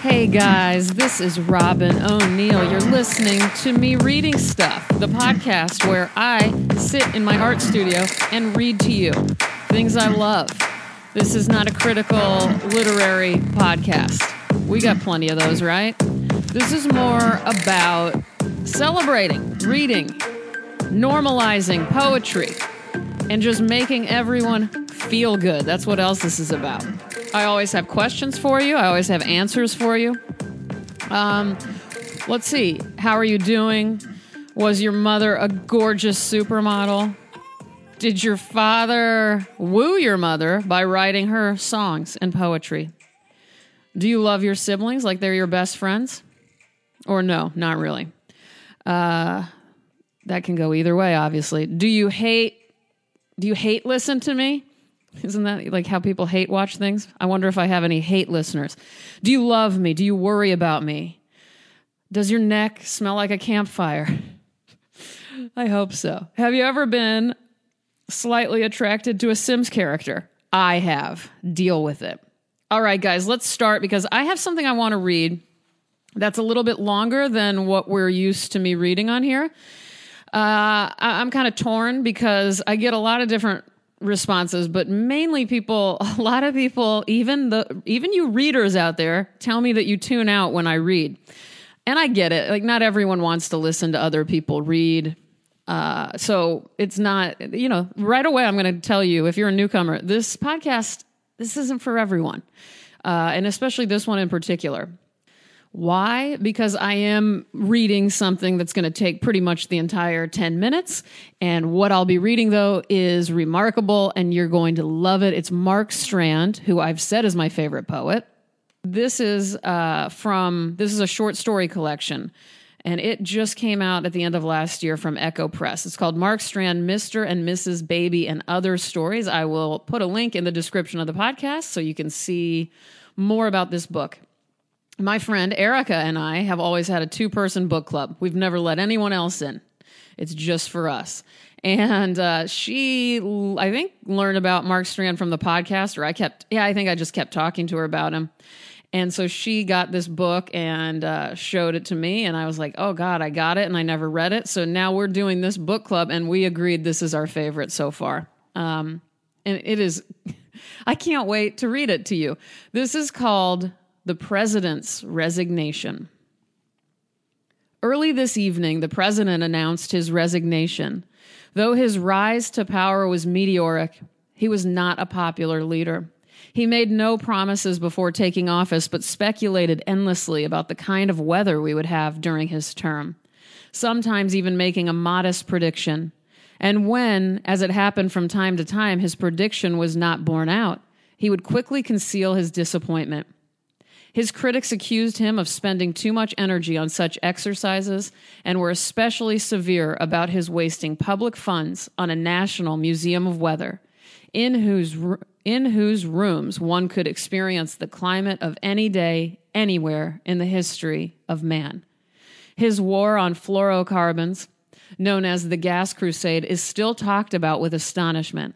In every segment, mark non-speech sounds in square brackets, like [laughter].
Hey guys, this is Robyn O'Neil. You're listening to me reading stuff, the podcast where I sit in my art studio and read to you things I love. This is not a critical literary podcast. We got plenty of those, right? This is more about celebrating, reading, normalizing poetry, and just making everyone feel good. That's what else this is about. I always have questions for you. I always have answers for you. Um, let's see. How are you doing? Was your mother a gorgeous supermodel? Did your father woo your mother by writing her songs and poetry? Do you love your siblings like they're your best friends? Or no, not really. Uh, that can go either way, obviously. Do you hate? Do you hate listen to me? Isn't that like how people hate watch things? I wonder if I have any hate listeners. Do you love me? Do you worry about me? Does your neck smell like a campfire? [laughs] I hope so. Have you ever been slightly attracted to a Sims character? I have. Deal with it. All right, guys, let's start because I have something I want to read that's a little bit longer than what we're used to me reading on here. Uh, I- I'm kind of torn because I get a lot of different responses, but mainly people, [laughs] a lot of people, even the even you readers out there, tell me that you tune out when I read, and I get it. Like not everyone wants to listen to other people read. Uh, so it's not, you know, right away. I'm going to tell you if you're a newcomer, this podcast, this isn't for everyone, uh, and especially this one in particular. Why? Because I am reading something that's going to take pretty much the entire 10 minutes. And what I'll be reading, though, is remarkable and you're going to love it. It's Mark Strand, who I've said is my favorite poet. This is uh, from, this is a short story collection. And it just came out at the end of last year from Ecco Press. It's called Mark Strand, Mr. and Mrs. Baby and Other Stories. I will put a link in the description of the podcast so you can see more about this book my friend Erica and I have always had a two person book club. We've never let anyone else in, it's just for us. And uh, she, I think, learned about Mark Strand from the podcast, or I kept, yeah, I think I just kept talking to her about him. And so she got this book and uh, showed it to me, and I was like, "Oh God, I got it!" And I never read it. So now we're doing this book club, and we agreed this is our favorite so far. Um, and it is, [laughs] I can't wait to read it to you. This is called the President's Resignation. Early this evening, the President announced his resignation. Though his rise to power was meteoric, he was not a popular leader. He made no promises before taking office, but speculated endlessly about the kind of weather we would have during his term, sometimes even making a modest prediction. And when, as it happened from time to time, his prediction was not borne out, he would quickly conceal his disappointment. His critics accused him of spending too much energy on such exercises and were especially severe about his wasting public funds on a national museum of weather, in whose, in whose rooms one could experience the climate of any day, anywhere in the history of man. His war on fluorocarbons, known as the Gas Crusade, is still talked about with astonishment.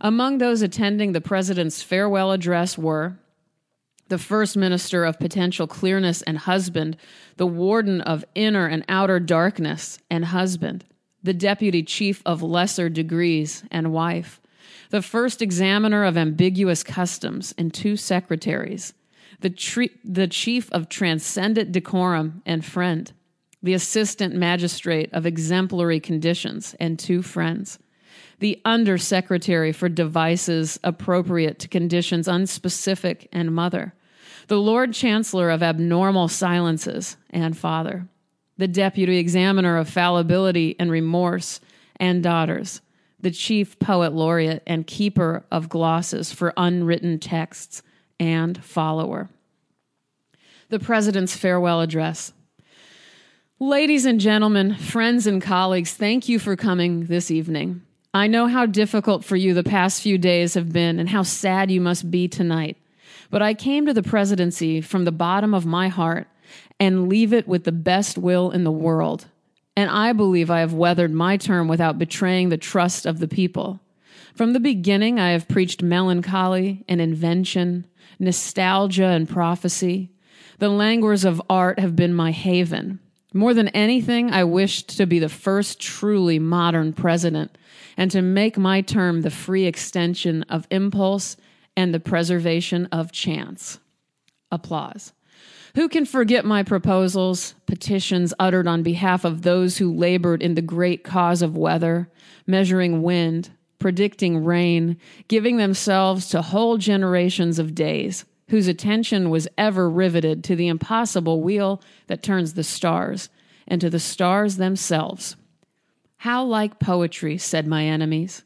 Among those attending the president's farewell address were the first minister of potential clearness and husband, the warden of inner and outer darkness and husband, the deputy chief of lesser degrees and wife, the first examiner of ambiguous customs and two secretaries, the, tre- the chief of transcendent decorum and friend, the assistant magistrate of exemplary conditions and two friends the undersecretary for devices appropriate to conditions unspecific and mother, the Lord Chancellor of abnormal silences and father, the deputy examiner of fallibility and remorse and daughters, the chief poet laureate and keeper of glosses for unwritten texts and follower. The president's farewell address. Ladies and gentlemen, friends and colleagues, thank you for coming this evening. I know how difficult for you the past few days have been and how sad you must be tonight. But I came to the presidency from the bottom of my heart and leave it with the best will in the world. And I believe I have weathered my term without betraying the trust of the people. From the beginning, I have preached melancholy and invention, nostalgia and prophecy, The languors of art have been my haven. More than anything, I wished to be the first truly modern president and to make my term the free extension of impulse and the preservation of chance. Applause. Who can forget my proposals, petitions uttered on behalf of those who labored in the great cause of weather, measuring wind, predicting rain, giving themselves to whole generations of days, whose attention was ever riveted to the impossible wheel that turns the stars, and to the stars themselves. How like poetry, said my enemies.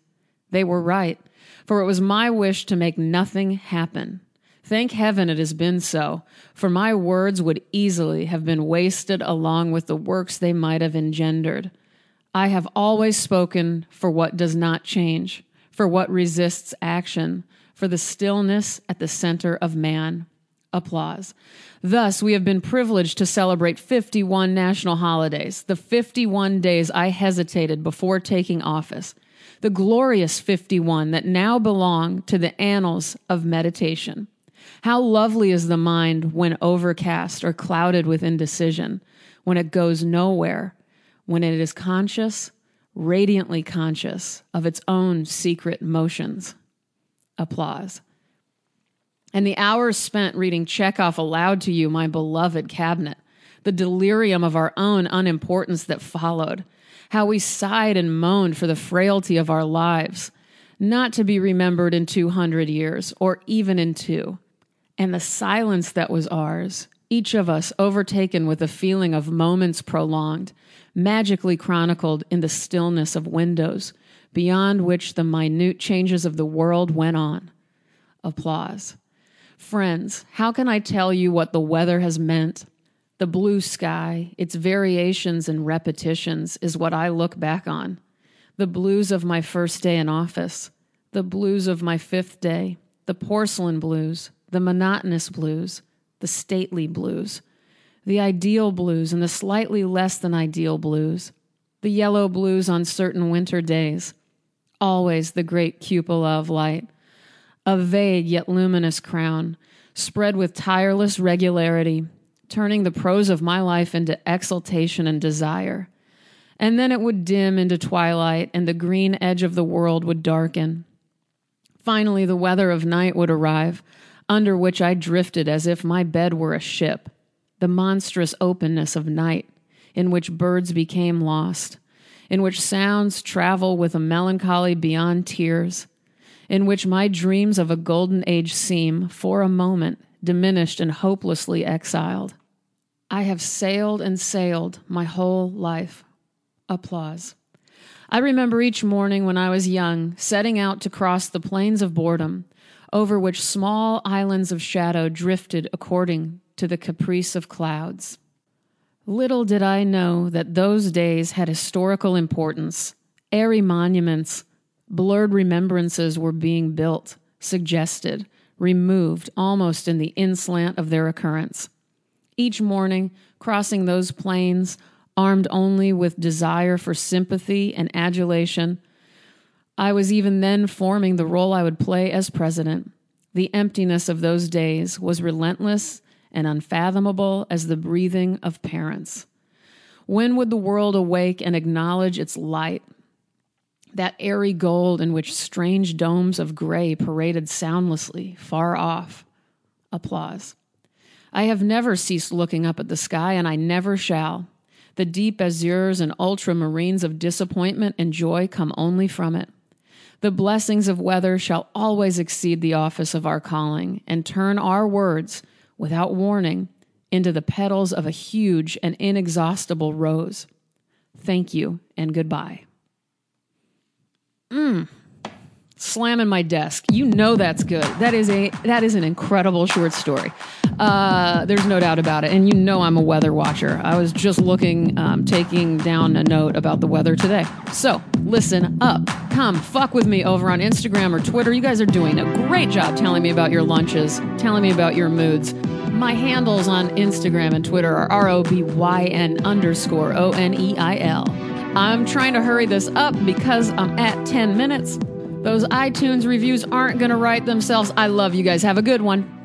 They were right, for it was my wish to make nothing happen. Thank heaven it has been so, for my words would easily have been wasted along with the works they might have engendered. I have always spoken for what does not change, for what resists action, for the stillness at the center of man. Applause. Thus, we have been privileged to celebrate 51 national holidays, the 51 days I hesitated before taking office, the glorious 51 that now belong to the annals of meditation. How lovely is the mind when overcast or clouded with indecision, when it goes nowhere, when it is conscious, radiantly conscious of its own secret motions. Applause. And the hours spent reading Chekhov aloud to you, my beloved cabinet, the delirium of our own unimportance that followed, how we sighed and moaned for the frailty of our lives, not to be remembered in 200 years or even in two, and the silence that was ours, each of us overtaken with a feeling of moments prolonged, magically chronicled in the stillness of windows, beyond which the minute changes of the world went on. Applause. Friends, how can I tell you what the weather has meant? The blue sky, its variations and repetitions, is what I look back on. The blues of my first day in office, the blues of my fifth day, the porcelain blues, the monotonous blues, the stately blues, the ideal blues and the slightly less than ideal blues, the yellow blues on certain winter days, always the great cupola of light, a vague yet luminous crown, spread with tireless regularity, turning the prose of my life into exultation and desire. And then it would dim into twilight, and the green edge of the world would darken. Finally, the weather of night would arrive, under which I drifted as if my bed were a ship, the monstrous openness of night, in which birds became lost, in which sounds travel with a melancholy beyond tears in which my dreams of a golden age seem, for a moment, diminished and hopelessly exiled. I have sailed and sailed my whole life. Applause. I remember each morning when I was young setting out to cross the plains of boredom, over which small islands of shadow drifted according to the caprice of clouds. Little did I know that those days had historical importance, airy monuments Blurred remembrances were being built, suggested, removed almost in the inslant of their occurrence. Each morning, crossing those plains, armed only with desire for sympathy and adulation, I was even then forming the role I would play as president. The emptiness of those days was relentless and unfathomable as the breathing of parents. When would the world awake and acknowledge its light, that airy gold in which strange domes of gray paraded soundlessly far off. Applause. I have never ceased looking up at the sky, and I never shall. The deep azures and ultramarines of disappointment and joy come only from it. The blessings of weather shall always exceed the office of our calling and turn our words, without warning, into the petals of a huge and inexhaustible rose. Thank you and goodbye. Mm. Slamming my desk. You know that's good. That is a that is an incredible short story. Uh, there's no doubt about it. And you know I'm a weather watcher. I was just looking, um, taking down a note about the weather today. So listen up. Come fuck with me over on Instagram or Twitter. You guys are doing a great job telling me about your lunches, telling me about your moods. My handles on Instagram and Twitter are R O B Y N underscore O N E I L. I'm trying to hurry this up because I'm at 10 minutes. Those iTunes reviews aren't going to write themselves. I love you guys. Have a good one.